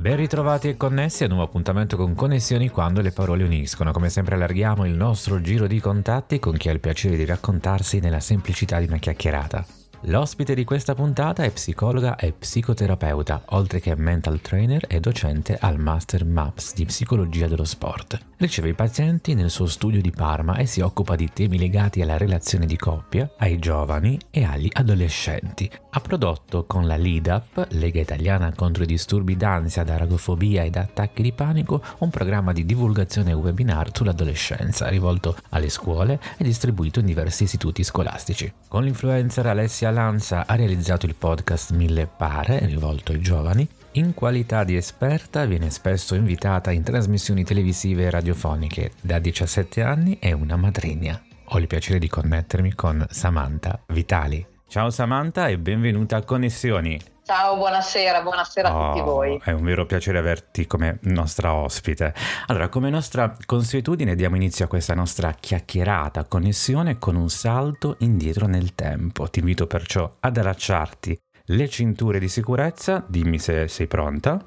Ben ritrovati e connessi a un nuovo appuntamento con Connessioni quando le parole uniscono. Come sempre allarghiamo il nostro giro di contatti con chi ha il piacere di raccontarsi nella semplicità di una chiacchierata. L'ospite di questa puntata è psicologa e psicoterapeuta, oltre che mental trainer e docente al Master MAPS di psicologia dello sport. Riceve i pazienti nel suo studio di Parma e si occupa di temi legati alla relazione di coppia, ai giovani e agli adolescenti. Ha prodotto con la LIDAP, Lega Italiana contro i disturbi d'ansia, da ragofobia e attacchi di panico, un programma di divulgazione webinar sull'adolescenza rivolto alle scuole e distribuito in diversi istituti scolastici. Con l'influencer Alessia Lanza ha realizzato il podcast Mille Pare, rivolto ai giovani. In qualità di esperta viene spesso invitata in trasmissioni televisive e radiofoniche. Da 17 anni è una matrigna. Ho il piacere di connettermi con Samantha Vitali. Ciao Samantha e benvenuta a Connessioni. Ciao, buonasera, buonasera oh, a tutti voi. È un vero piacere averti come nostra ospite. Allora, come nostra consuetudine diamo inizio a questa nostra chiacchierata connessione con un salto indietro nel tempo. Ti invito perciò ad allacciarti le cinture di sicurezza, dimmi se sei pronta.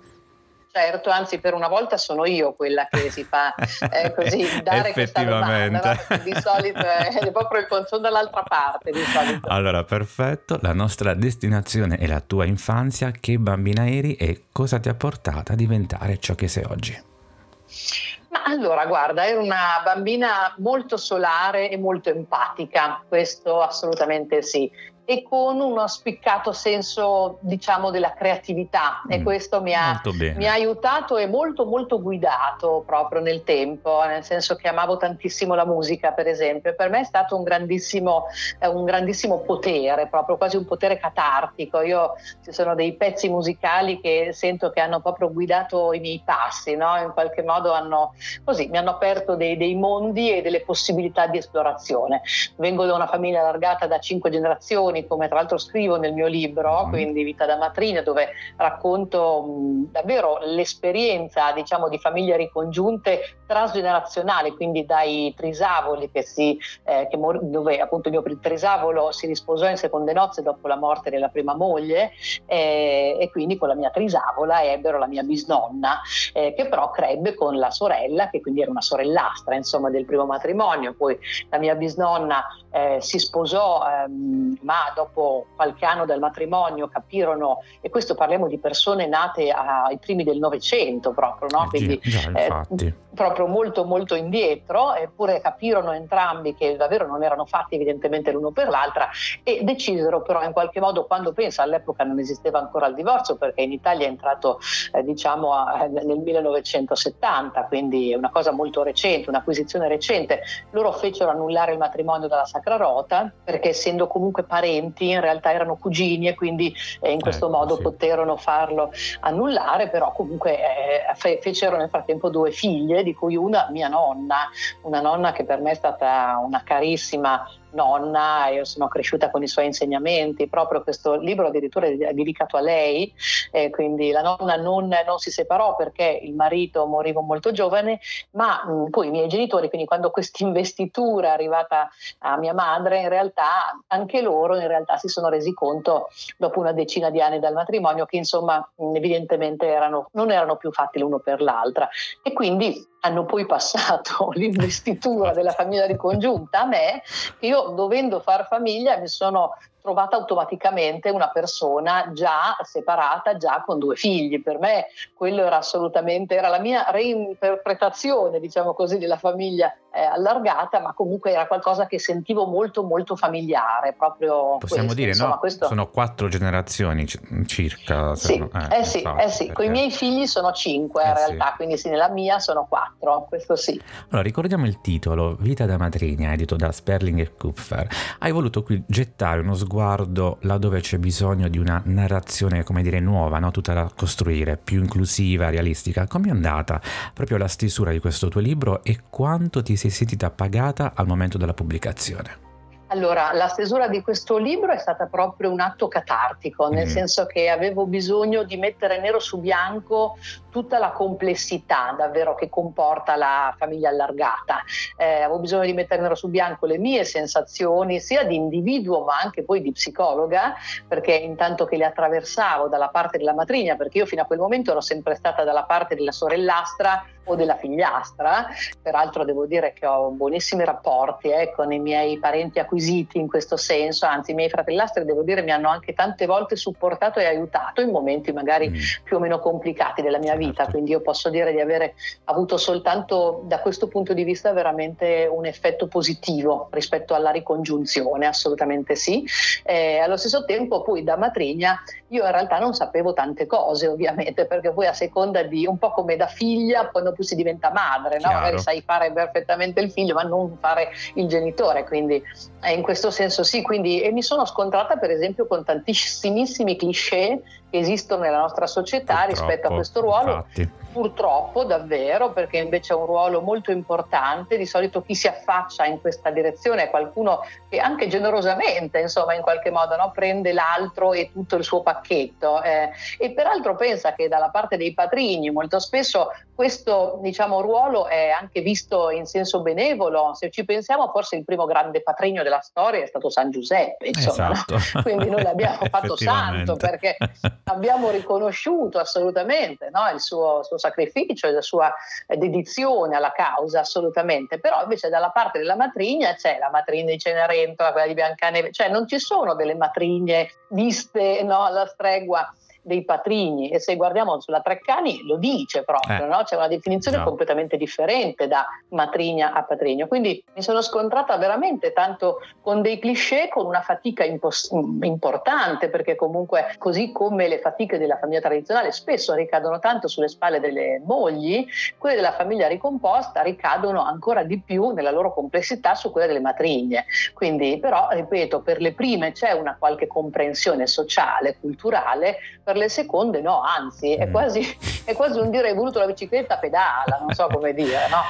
Certo, anzi per una volta sono io quella che si fa eh, così dare questa domanda, no? di solito è proprio il consumo dall'altra parte di solito. Allora, perfetto, la nostra destinazione è la tua infanzia, che bambina eri e cosa ti ha portato a diventare ciò che sei oggi? Ma allora, guarda, ero una bambina molto solare e molto empatica, questo assolutamente sì e con uno spiccato senso, diciamo, della creatività mm, e questo mi ha, mi ha, aiutato e molto molto guidato proprio nel tempo, nel senso che amavo tantissimo la musica, per esempio. Per me è stato un grandissimo, eh, un grandissimo potere, proprio quasi un potere catartico. Io ci sono dei pezzi musicali che sento che hanno proprio guidato i miei passi, no? in qualche modo hanno, così, mi hanno aperto dei, dei mondi e delle possibilità di esplorazione. Vengo da una famiglia allargata da cinque generazioni raccontazioni, come tra l'altro scrivo nel mio libro, mm. quindi Vita da matrina, dove racconto mh, davvero l'esperienza diciamo, di famiglie ricongiunte transgenerazionali, quindi dai trisavoli che si, eh, che mor- dove appunto il mio trisavolo si risposò in seconde nozze dopo la morte della prima moglie eh, e quindi con la mia trisavola ebbero la mia bisnonna eh, che però crebbe con la sorella che quindi era una sorellastra insomma del primo matrimonio, poi la mia bisnonna eh, si sposò ehm, ma dopo qualche anno dal matrimonio capirono, e questo parliamo di persone nate ai primi del Novecento proprio, no? quindi già, eh, proprio molto molto indietro, eppure capirono entrambi che davvero non erano fatti evidentemente l'uno per l'altra e decisero però in qualche modo, quando pensa all'epoca non esisteva ancora il divorzio perché in Italia è entrato eh, diciamo a, nel 1970, quindi è una cosa molto recente, un'acquisizione recente, loro fecero annullare il matrimonio dalla Sacra Rota perché essendo comunque parenti parenti, in realtà erano cugini e quindi eh, in questo ecco, modo sì. poterono farlo annullare, però comunque eh, fe- fecero nel frattempo due figlie, di cui una mia nonna, una nonna che per me è stata una carissima nonna, io sono cresciuta con i suoi insegnamenti, proprio questo libro addirittura è dedicato a lei, eh, quindi la nonna non, non, si separò perché il marito moriva molto giovane, ma mh, poi i miei genitori, quindi quando questa investitura è arrivata a mia madre, in realtà anche loro in realtà si sono resi conto dopo una decina di anni dal matrimonio che insomma evidentemente erano, non erano più fatti l'uno per l'altra. E quindi hanno poi passato l'investitura della famiglia ricongiunta a me, che io dovendo far famiglia mi sono trovata automaticamente una persona già separata, già con due figli. Per me quello era assolutamente, era la mia reinterpretazione, diciamo così, della famiglia eh, allargata, ma comunque era qualcosa che sentivo molto molto familiare. Proprio Possiamo questo. dire, Insomma, no? Questo... Sono quattro generazioni circa. Sì, no? eh, eh, sì, eh sì. con i miei figli sono cinque in eh, realtà, sì. quindi sì, nella mia sono quattro, questo sì. Allora, ricordiamo il titolo, Vita da matrigna, edito da Sperling e Kupfer. Hai voluto qui gettare uno sguardo sguardo laddove c'è bisogno di una narrazione, come dire, nuova, no? tutta da costruire, più inclusiva, realistica. Come è andata proprio la stesura di questo tuo libro e quanto ti sei sentita pagata al momento della pubblicazione? Allora, la stesura di questo libro è stata proprio un atto catartico, nel mm. senso che avevo bisogno di mettere nero su bianco tutta la complessità davvero che comporta la famiglia allargata. Eh, avevo bisogno di mettere nero su bianco le mie sensazioni, sia di individuo ma anche poi di psicologa, perché intanto che le attraversavo dalla parte della matrigna, perché io fino a quel momento ero sempre stata dalla parte della sorellastra o della figliastra, peraltro devo dire che ho buonissimi rapporti eh, con i miei parenti acquisiti in questo senso, anzi i miei fratellastri devo dire mi hanno anche tante volte supportato e aiutato in momenti magari mm. più o meno complicati della mia vita, certo. quindi io posso dire di avere avuto soltanto da questo punto di vista veramente un effetto positivo rispetto alla ricongiunzione, assolutamente sì. Eh, allo stesso tempo poi da matrigna io in realtà non sapevo tante cose ovviamente perché poi a seconda di un po' come da figlia quando più si diventa madre, no? magari sai fare perfettamente il figlio ma non fare il genitore, quindi eh, in questo senso sì, quindi, e mi sono scontrata per esempio con tantissimissimi cliché che esistono nella nostra società Purtroppo, rispetto a questo ruolo. Infatti purtroppo davvero, perché invece è un ruolo molto importante, di solito chi si affaccia in questa direzione è qualcuno che anche generosamente, insomma, in qualche modo no, prende l'altro e tutto il suo pacchetto eh, e peraltro pensa che dalla parte dei padrini molto spesso questo diciamo, ruolo è anche visto in senso benevolo, se ci pensiamo forse il primo grande patrigno della storia è stato San Giuseppe, insomma, esatto. no? quindi noi l'abbiamo fatto santo perché abbiamo riconosciuto assolutamente no, il suo, suo sacrificio la sua dedizione alla causa, assolutamente. Però invece dalla parte della matrigna c'è la matrigna di Cenerentola, quella di Biancaneve, cioè non ci sono delle matrigne viste no, alla stregua dei patrigni e se guardiamo sulla Treccani lo dice proprio, eh. no? c'è una definizione no. completamente differente da matrigna a patrigno. Quindi mi sono scontrata veramente tanto con dei cliché, con una fatica impos- importante, perché comunque così come le fatiche della famiglia tradizionale spesso ricadono tanto sulle spalle delle mogli, quelle della famiglia ricomposta ricadono ancora di più nella loro complessità su quelle delle matrigne. Quindi però, ripeto, per le prime c'è una qualche comprensione sociale, culturale, per le seconde no, anzi è, mm. quasi, è quasi un dire hai voluto la bicicletta pedala, non so come dire, no?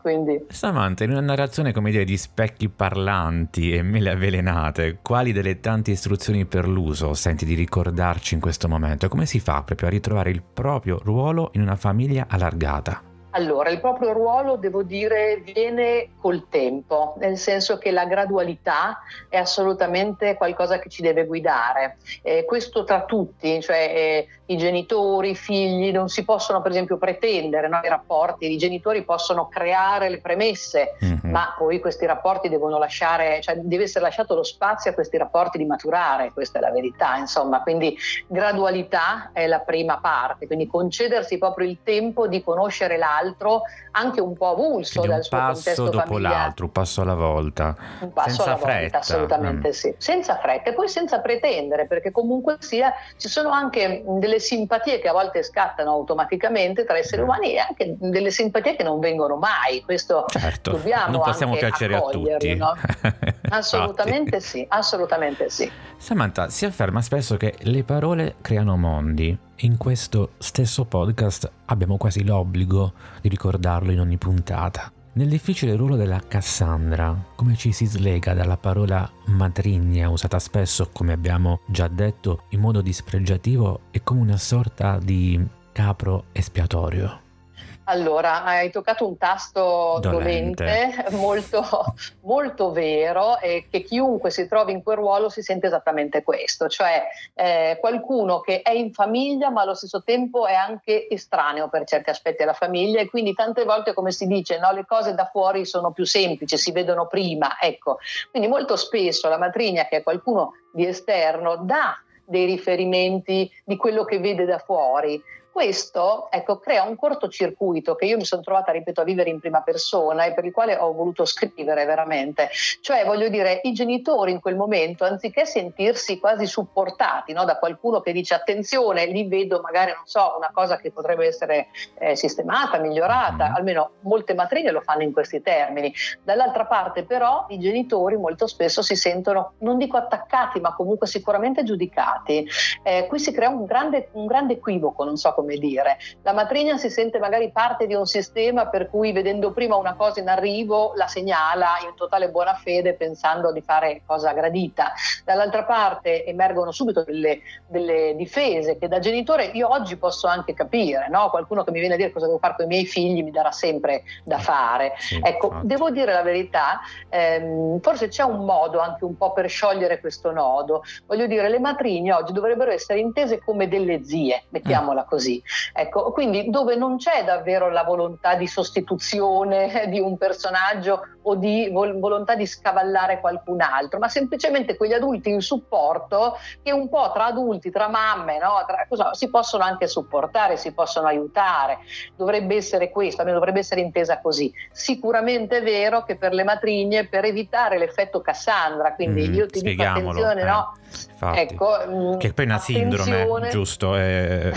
Quindi... Samantha, in una narrazione come dire di specchi parlanti e mele avvelenate, quali delle tante istruzioni per l'uso senti di ricordarci in questo momento? Come si fa proprio a ritrovare il proprio ruolo in una famiglia allargata? Allora, il proprio ruolo, devo dire, viene col tempo, nel senso che la gradualità è assolutamente qualcosa che ci deve guidare. Eh, questo tra tutti, cioè eh, i genitori, i figli, non si possono per esempio pretendere no? i rapporti, i genitori possono creare le premesse, mm-hmm. ma poi questi rapporti devono lasciare, cioè deve essere lasciato lo spazio a questi rapporti di maturare, questa è la verità, insomma, quindi gradualità è la prima parte, quindi concedersi proprio il tempo di conoscere l'altro l'altro, anche un po' avulso Quindi dal suo contesto dopo familiare. l'altro, un passo alla volta. Un passo senza alla fretta. volta, assolutamente mm. sì. Senza fretta e poi senza pretendere, perché comunque sia ci sono anche delle simpatie che a volte scattano automaticamente tra esseri umani e anche delle simpatie che non vengono mai. Questo certo, dobbiamo non possiamo piacere a tutti. No? assolutamente sì, assolutamente sì. Samantha si afferma spesso che le parole creano mondi. In questo stesso podcast abbiamo quasi l'obbligo di ricordarlo in ogni puntata. Nel difficile ruolo della Cassandra, come ci si slega dalla parola matrigna, usata spesso, come abbiamo già detto, in modo dispregiativo e come una sorta di capro espiatorio? Allora, hai toccato un tasto dolente, dolente molto, molto, vero e che chiunque si trovi in quel ruolo si sente esattamente questo, cioè eh, qualcuno che è in famiglia ma allo stesso tempo è anche estraneo per certi aspetti alla famiglia e quindi tante volte come si dice no, le cose da fuori sono più semplici, si vedono prima, ecco. Quindi molto spesso la matrigna che è qualcuno di esterno dà dei riferimenti di quello che vede da fuori Questo ecco, crea un cortocircuito che io mi sono trovata, ripeto, a vivere in prima persona e per il quale ho voluto scrivere veramente. Cioè, voglio dire, i genitori in quel momento, anziché sentirsi quasi supportati no, da qualcuno che dice attenzione, lì vedo magari, non so, una cosa che potrebbe essere eh, sistemata, migliorata, mm. almeno molte matrine lo fanno in questi termini. Dall'altra parte però i genitori molto spesso si sentono, non dico attaccati, ma comunque sicuramente giudicati. Eh, qui si crea un grande, un grande equivoco, non so come dire. La matrigna si sente magari parte di un sistema per cui vedendo prima una cosa in arrivo la segnala in totale buona fede pensando di fare cosa gradita. Dall'altra parte emergono subito delle, delle difese che da genitore io oggi posso anche capire, no? qualcuno che mi viene a dire cosa devo fare con i miei figli mi darà sempre da fare. Sì, ecco, infatti. devo dire la verità, ehm, forse c'è un modo anche un po' per sciogliere questo nodo. Voglio dire, le matrigne oggi dovrebbero essere intese come delle zie, mettiamola mm. Così. Ecco, quindi dove non c'è davvero la volontà di sostituzione di un personaggio o di vol- volontà di scavallare qualcun altro, ma semplicemente quegli adulti in supporto che un po' tra adulti, tra mamme, no? tra, cosa, si possono anche supportare, si possono aiutare. Dovrebbe essere questo, almeno dovrebbe essere intesa così. Sicuramente è vero che per le matrigne, per evitare l'effetto Cassandra, quindi mm, io ti dico attenzione, eh. no? Infatti, ecco, mm, che poi è una sindrome, giusto? È...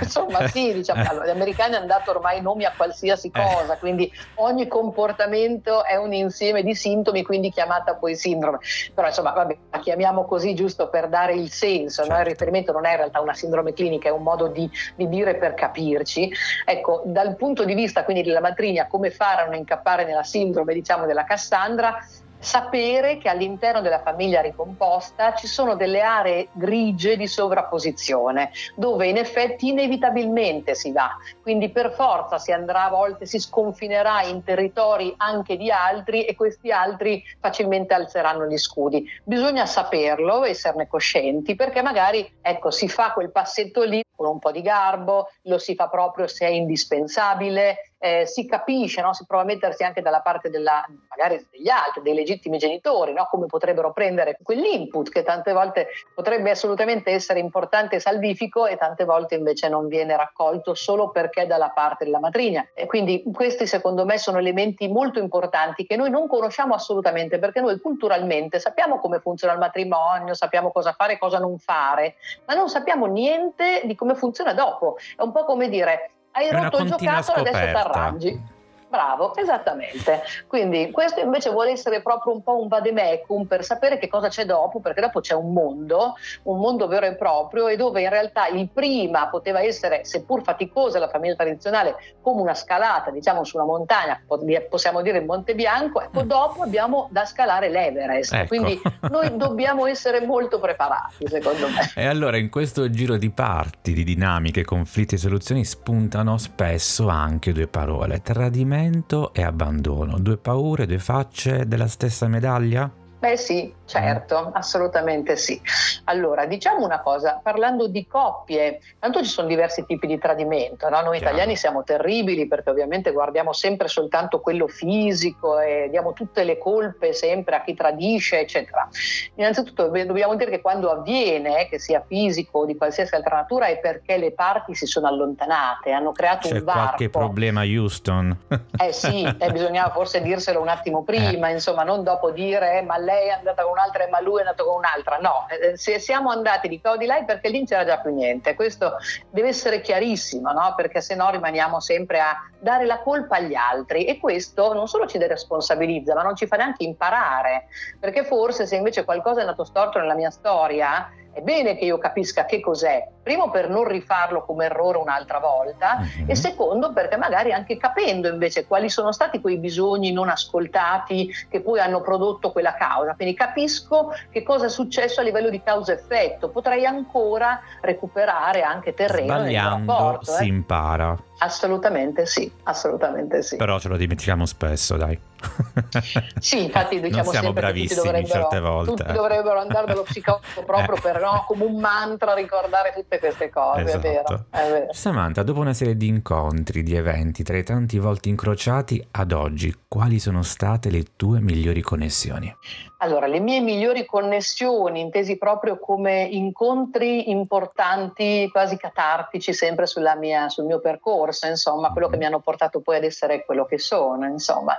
Insomma, sì, diciamo, allora, gli americani hanno dato ormai nomi a qualsiasi eh. cosa, eh. quindi ogni comportamento è un insieme di sintomi, quindi chiamata poi sindrome. Però insomma, vabbè, la chiamiamo così giusto per dare il senso, certo. no? il riferimento non è in realtà una sindrome clinica, è un modo di, di, dire per capirci. Ecco, dal punto di vista quindi della matrigna, come fare a non incappare nella sindrome, diciamo, della Cassandra, sapere che all'interno della famiglia ricomposta ci sono delle aree grigie di sovrapposizione, dove in effetti inevitabilmente si va, quindi per forza si andrà a volte, si sconfinerà in territori anche di altri e questi altri facilmente alzeranno gli scudi. Bisogna saperlo, esserne coscienti, perché magari ecco, si fa quel passetto lì con un po' di garbo, lo si fa proprio se è indispensabile, eh, si capisce, no? si prova a mettersi anche dalla parte della, magari degli altri, dei legittimi genitori, no? come potrebbero prendere quell'input che tante volte potrebbe assolutamente essere importante e salvifico e tante volte invece non viene raccolto solo perché dalla parte della matrigna. E quindi questi secondo me sono elementi molto importanti che noi non conosciamo assolutamente perché noi culturalmente sappiamo come funziona il matrimonio, sappiamo cosa fare e cosa non fare, ma non sappiamo niente di come funziona dopo. È un po' come dire hai rotto il giocattolo, adesso ti arrangi. Bravo, esattamente. Quindi questo invece vuole essere proprio un po' un vademecum per sapere che cosa c'è dopo, perché dopo c'è un mondo, un mondo vero e proprio, e dove in realtà il prima poteva essere, seppur faticosa la famiglia tradizionale, come una scalata, diciamo, su una montagna, possiamo dire il Monte Bianco, ecco, mm. dopo abbiamo da scalare l'Everest. Ecco. Quindi noi dobbiamo essere molto preparati, secondo me. E allora in questo giro di parti, di dinamiche, conflitti e soluzioni spuntano spesso anche due parole, tradimento tradimento e abbandono, due paure, due facce della stessa medaglia? Beh sì, certo, mm. assolutamente sì. Allora, diciamo una cosa, parlando di coppie, tanto ci sono diversi tipi di tradimento, no? noi Chiaro. italiani siamo terribili perché ovviamente guardiamo sempre soltanto quello fisico e diamo tutte le colpe sempre a chi tradisce, eccetera. Innanzitutto dobbiamo dire che quando avviene, che sia fisico o di qualsiasi altra natura, è perché le parti si sono allontanate, hanno creato C'è un varco. C'è qualche problema Houston. eh sì, eh, bisognava forse dirselo un attimo prima, eh. insomma, non dopo dire ma lei è andata con un'altra ma lui è andato con un'altra. No, eh, se siamo andati di qua o di là è perché lì non c'era già più niente. Questo deve essere chiarissimo, no? perché se no rimaniamo sempre a dare la colpa agli altri e questo non solo ci deresponsabilizza, ma non ci fa neanche imparare, perché forse se invece qualcosa è andato storto nella mia storia, è bene che io capisca che cos'è, primo per non rifarlo come errore un'altra volta uh-huh. e secondo perché magari anche capendo invece quali sono stati quei bisogni non ascoltati che poi hanno prodotto quella causa, quindi capisco che cosa è successo a livello di causa-effetto, potrei ancora recuperare anche terreno Sbagliando rapporto, si eh. impara. Assolutamente sì, assolutamente sì. Però ce lo dimentichiamo spesso, dai. sì, infatti diciamo non siamo bravissimi certe volte. Tutti dovrebbero andare dallo psicologo proprio eh. per no, come un mantra ricordare tutte queste cose, esatto. è, vero, è vero. Samantha, dopo una serie di incontri, di eventi, tra i tanti volti incrociati ad oggi, quali sono state le tue migliori connessioni? Allora, le mie migliori connessioni, intesi proprio come incontri importanti, quasi catartici, sempre mia, sul mio percorso, insomma, quello che mi hanno portato poi ad essere quello che sono, insomma.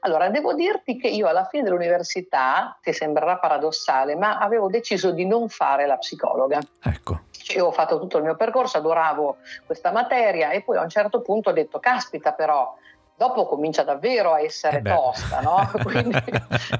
Allora, devo dirti che io alla fine dell'università, ti sembrerà paradossale, ma avevo deciso di non fare la psicologa. Ecco. Io ho fatto tutto il mio percorso, adoravo questa materia e poi a un certo punto ho detto, caspita però, dopo comincia davvero a essere eh tosta, no? quindi,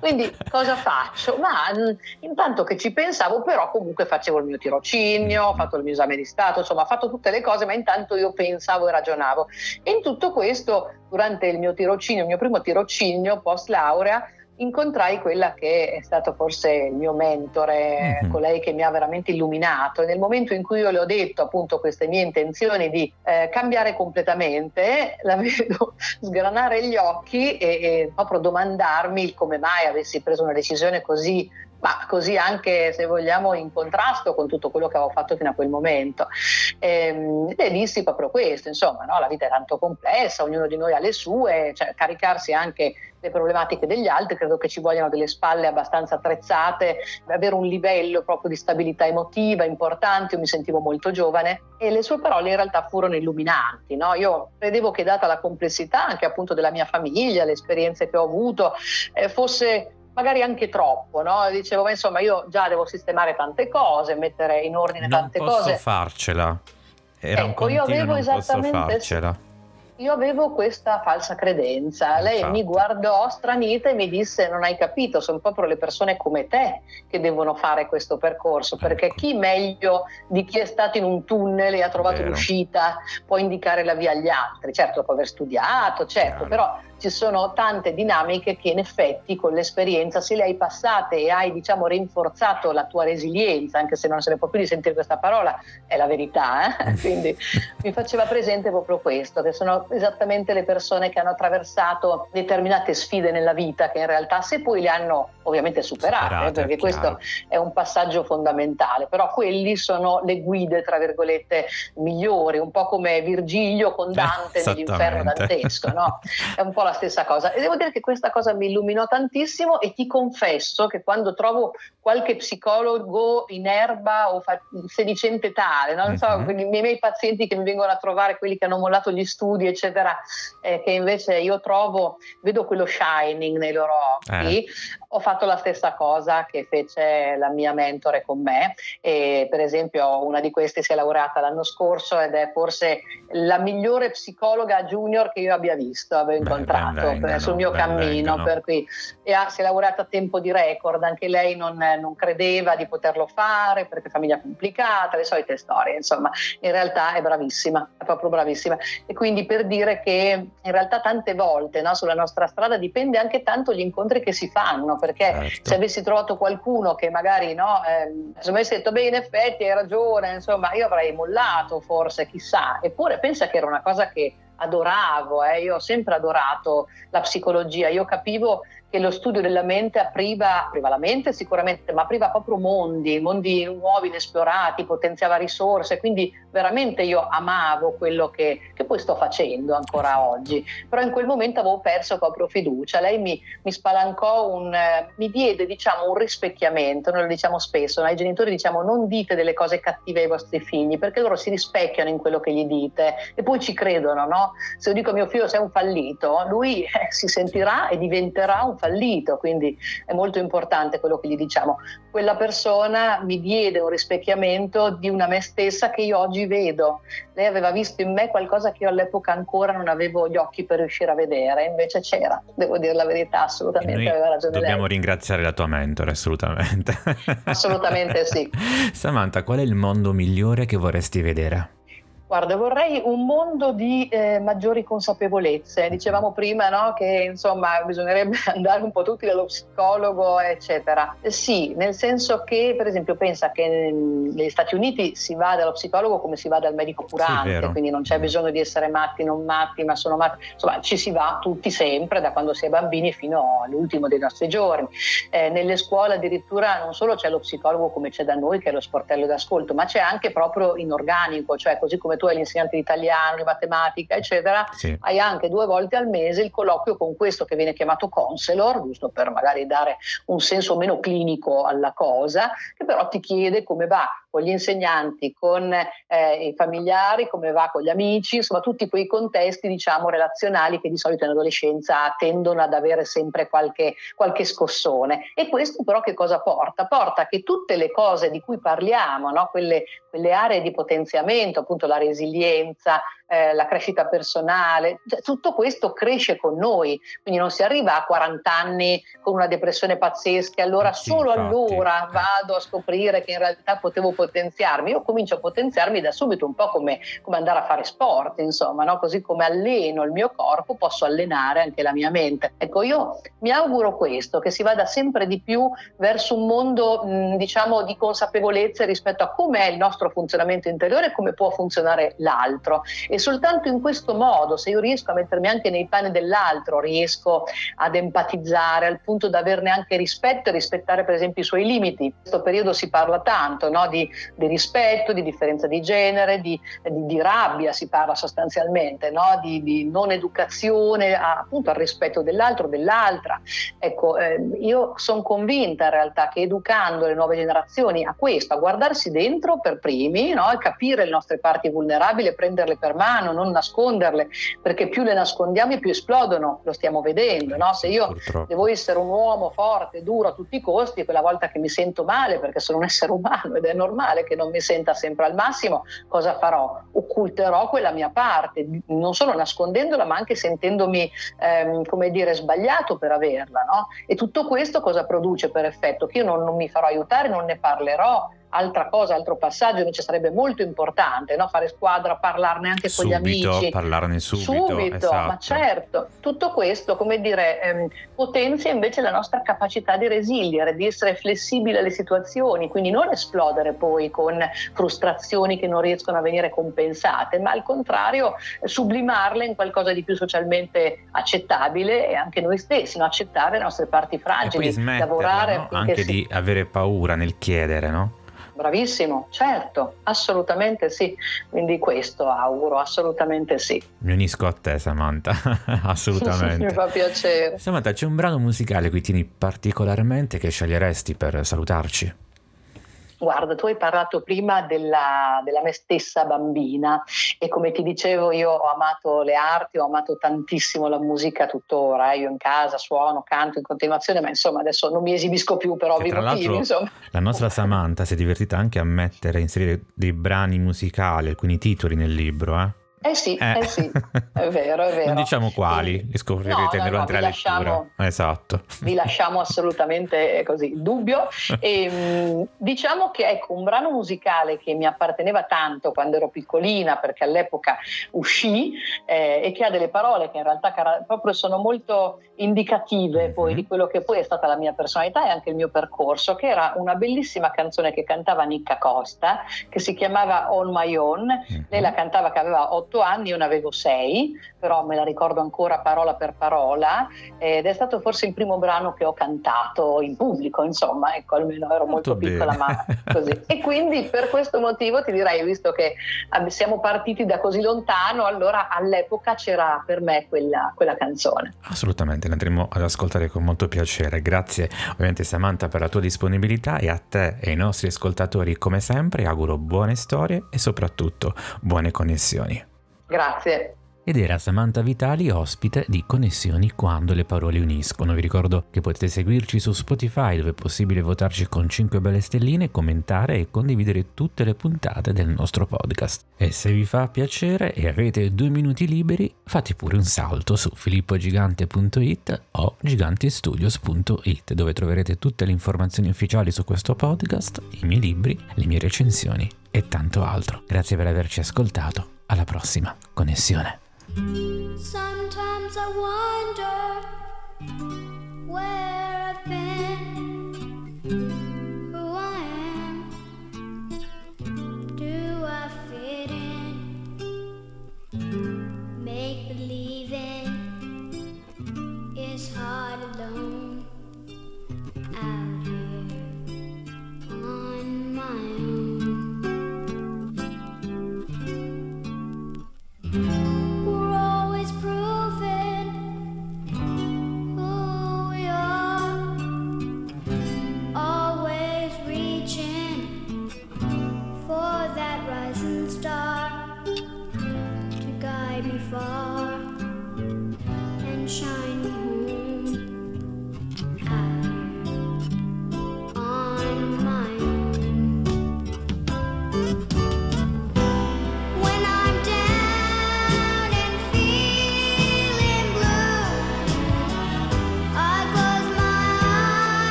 quindi, cosa faccio? Ma mm, intanto che ci pensavo, però comunque facevo il mio tirocinio, ho fatto il mio esame di Stato, insomma ho fatto tutte le cose, ma intanto io pensavo e ragionavo. E in tutto questo, durante il mio tirocinio, il mio primo tirocinio post laurea, incontrai quella che è stato forse il mio mentore, mm-hmm. colei che mi ha veramente illuminato. E nel momento in cui io le ho detto appunto queste mie intenzioni di eh, cambiare completamente, la vedo sgranare gli occhi e, e proprio domandarmi come mai avessi preso una decisione così ma così anche se vogliamo in contrasto con tutto quello che avevo fatto fino a quel momento. E, ehm, e dissi proprio questo, insomma, no? la vita è tanto complessa, ognuno di noi ha le sue, cioè caricarsi anche le problematiche degli altri, credo che ci vogliano delle spalle abbastanza attrezzate, avere un livello proprio di stabilità emotiva importante, io mi sentivo molto giovane e le sue parole in realtà furono illuminanti, no? io credevo che data la complessità anche appunto della mia famiglia, le esperienze che ho avuto, eh, fosse magari anche troppo, no? Dicevo, ma insomma, io già devo sistemare tante cose, mettere in ordine non tante cose. Non posso farcela. Era ecco, un io avevo esattamente farcela io avevo questa falsa credenza. Lei Infatti. mi guardò stranita e mi disse: Non hai capito, sono proprio le persone come te che devono fare questo percorso. Perché ecco. chi meglio di chi è stato in un tunnel e ha trovato Vero. l'uscita può indicare la via agli altri? Certo, dopo aver studiato, certo, Chiaro. però ci sono tante dinamiche che in effetti con l'esperienza, se le hai passate e hai diciamo rinforzato la tua resilienza, anche se non se ne può più di sentire questa parola, è la verità. Eh? Quindi mi faceva presente proprio questo, che sono esattamente le persone che hanno attraversato determinate sfide nella vita che in realtà se poi le hanno ovviamente superate, superate perché questo è un passaggio fondamentale, però quelli sono le guide tra virgolette migliori, un po' come Virgilio con Dante eh, nell'inferno dantesco, no? È un po' la stessa cosa e devo dire che questa cosa mi illuminò tantissimo e ti confesso che quando trovo qualche psicologo in erba o fa- sedicente tale, no? non so, uh-huh. i miei pazienti che mi vengono a trovare, quelli che hanno mollato gli studi, eccetera, eccetera, eh, che invece io trovo, vedo quello shining nei loro occhi, eh. ho fatto la stessa cosa che fece la mia mentore con me e per esempio una di queste si è laureata l'anno scorso ed è forse la migliore psicologa junior che io abbia visto, avevo incontrato ben vengano, sul mio cammino, vengano. per cui e ha, si è laureata a tempo di record, anche lei non, non credeva di poterlo fare perché famiglia complicata, le solite storie, insomma, in realtà è bravissima, è proprio bravissima e quindi per dire che in realtà tante volte no, sulla nostra strada dipende anche tanto gli incontri che si fanno, perché certo. se avessi trovato qualcuno che magari no, eh, se mi avessi detto beh in effetti hai ragione, insomma io avrei mollato forse, chissà, eppure pensa che era una cosa che adoravo, eh, io ho sempre adorato la psicologia, io capivo che lo studio della mente apriva, apriva, la mente sicuramente, ma apriva proprio mondi, mondi nuovi, inesplorati, potenziava risorse, quindi veramente io amavo quello che, che poi sto facendo ancora oggi, però in quel momento avevo perso proprio fiducia, lei mi, mi spalancò, un, mi diede diciamo un rispecchiamento, noi lo diciamo spesso, ai genitori diciamo non dite delle cose cattive ai vostri figli perché loro si rispecchiano in quello che gli dite e poi ci credono, no? Se io dico a mio figlio sei un fallito, lui eh, si sentirà e diventerà un fallito, quindi è molto importante quello che gli diciamo. Quella persona mi diede un rispecchiamento di una me stessa che io oggi vedo. Lei aveva visto in me qualcosa che io all'epoca ancora non avevo gli occhi per riuscire a vedere, invece c'era, devo dire la verità, assolutamente aveva ragione Dobbiamo lei. ringraziare la tua mentore, assolutamente. Assolutamente sì. Samantha, qual è il mondo migliore che vorresti vedere? Guarda, vorrei un mondo di eh, maggiori consapevolezze. Dicevamo prima no, che insomma bisognerebbe andare un po' tutti dallo psicologo, eccetera. Eh, sì, nel senso che, per esempio, pensa che negli Stati Uniti si va dallo psicologo come si va dal medico curante, sì, quindi non c'è bisogno di essere matti, non matti, ma sono matti. Insomma, ci si va tutti sempre, da quando si è bambini fino all'ultimo dei nostri giorni. Eh, nelle scuole addirittura non solo c'è lo psicologo come c'è da noi, che è lo sportello d'ascolto, ma c'è anche proprio in organico, cioè così come tu hai l'insegnante di italiano, di matematica, eccetera, sì. hai anche due volte al mese il colloquio con questo che viene chiamato counselor, giusto per magari dare un senso meno clinico alla cosa, che però ti chiede come va con gli insegnanti, con eh, i familiari, come va con gli amici, insomma tutti quei contesti diciamo relazionali che di solito in adolescenza tendono ad avere sempre qualche, qualche scossone. E questo però che cosa porta? Porta che tutte le cose di cui parliamo, no? quelle, quelle aree di potenziamento, appunto la resilienza, eh, la crescita personale, cioè, tutto questo cresce con noi, quindi non si arriva a 40 anni con una depressione pazzesca, allora sì, solo infatti. allora vado a scoprire che in realtà potevo potenziarmi, io comincio a potenziarmi da subito, un po' come, come andare a fare sport, insomma, no? così come alleno il mio corpo posso allenare anche la mia mente. Ecco, io mi auguro questo, che si vada sempre di più verso un mondo, mh, diciamo, di consapevolezza rispetto a come è il nostro funzionamento interiore e come può funzionare l'altro. E soltanto in questo modo, se io riesco a mettermi anche nei panni dell'altro, riesco ad empatizzare al punto da averne anche rispetto e rispettare per esempio i suoi limiti. In questo periodo si parla tanto no? di, di, rispetto, di differenza di genere, di, di, di rabbia si parla sostanzialmente, no? di, non educazione a, appunto al rispetto dell'altro, dell'altra. Ecco, eh, io sono convinta in realtà che educando le nuove generazioni a questo, a guardarsi dentro per primi no? e capire le nostre parti vulnerabili prenderle per mano, non nasconderle, perché più le nascondiamo e più esplodono, lo stiamo vedendo. No? Se io Purtroppo. devo essere un uomo forte, duro a tutti i costi, quella volta che mi sento male, perché sono un essere umano ed è normale che non mi senta sempre al massimo, cosa farò? Occulterò quella mia parte, non solo nascondendola, ma anche sentendomi, ehm, come dire, sbagliato per averla. No? E tutto questo cosa produce per effetto? Che io non, non mi farò aiutare, non ne parlerò, altra cosa, altro passaggio invece sarebbe molto importante, no? fare squadra, parlarne anche subito, con gli amici. parlarne subito. Subito, esatto. ma certo. Tutto questo, come dire, ehm, potenzia invece la nostra capacità di resiliere, di essere flessibili alle situazioni, quindi non esplodere poi con frustrazioni che non riescono a venire compensate, ma al contrario sublimarle in qualcosa di più socialmente accettabile e anche noi stessi, no? accettare le nostre parti fragili, lavorare no? anche si... di avere paura nel chiedere, no? Bravissimo, certo, assolutamente sì. Quindi questo auguro, assolutamente sì. Mi unisco a te, Samantha, assolutamente. Mi fa piacere. Samantha, c'è un brano musicale cui tieni particolarmente che sceglieresti per salutarci? Guarda, tu hai parlato prima della, della, me stessa bambina e come ti dicevo io ho amato le arti, ho amato tantissimo la musica tuttora, eh. io in casa suono, canto in continuazione, ma insomma adesso non mi esibisco più per ovvi motivi. Insomma. La nostra Samantha si è divertita anche a mettere, a inserire dei brani musicali, alcuni titoli nel libro, eh? Eh sì, eh. eh sì, è vero, è vero. Non diciamo quali, li scoprirete no, no, durante no, la lasciamo, lettura. Esatto. Vi lasciamo assolutamente così, dubbio. E, ehm, diciamo che ecco, un brano musicale che mi apparteneva tanto quando ero piccolina, perché all'epoca uscì, eh, e che ha delle parole che in realtà proprio sono molto indicative poi mm-hmm. di quello che poi è stata la mia personalità e anche il mio percorso, che era una bellissima canzone che cantava Nicca Costa, che si chiamava On My Own. Mm-hmm. Lei la cantava che aveva otto otto anni, io ne avevo sei, però me la ricordo ancora parola per parola ed è stato forse il primo brano che ho cantato in pubblico, insomma, ecco, almeno ero molto, molto piccola, ma così. E quindi per questo motivo ti direi, visto che siamo partiti da così lontano, allora all'epoca c'era per me quella, quella canzone. Assolutamente, la andremo ad ascoltare con molto piacere. Grazie ovviamente Samantha per la tua disponibilità e a te e ai nostri ascoltatori come sempre auguro buone storie e soprattutto buone connessioni. Grazie. Ed era Samantha Vitali ospite di Connessioni quando le parole uniscono. Vi ricordo che potete seguirci su Spotify dove è possibile votarci con 5 belle stelline, commentare e condividere tutte le puntate del nostro podcast. E se vi fa piacere e avete due minuti liberi, fate pure un salto su filippogigante.it o gigantestudios.it dove troverete tutte le informazioni ufficiali su questo podcast, i miei libri, le mie recensioni e tanto altro. Grazie per averci ascoltato alla prossima connessione.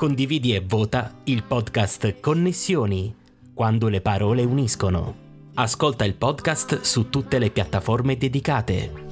condividi e vota il podcast Connessioni, quando le parole uniscono. Ascolta il podcast su tutte le piattaforme dedicate.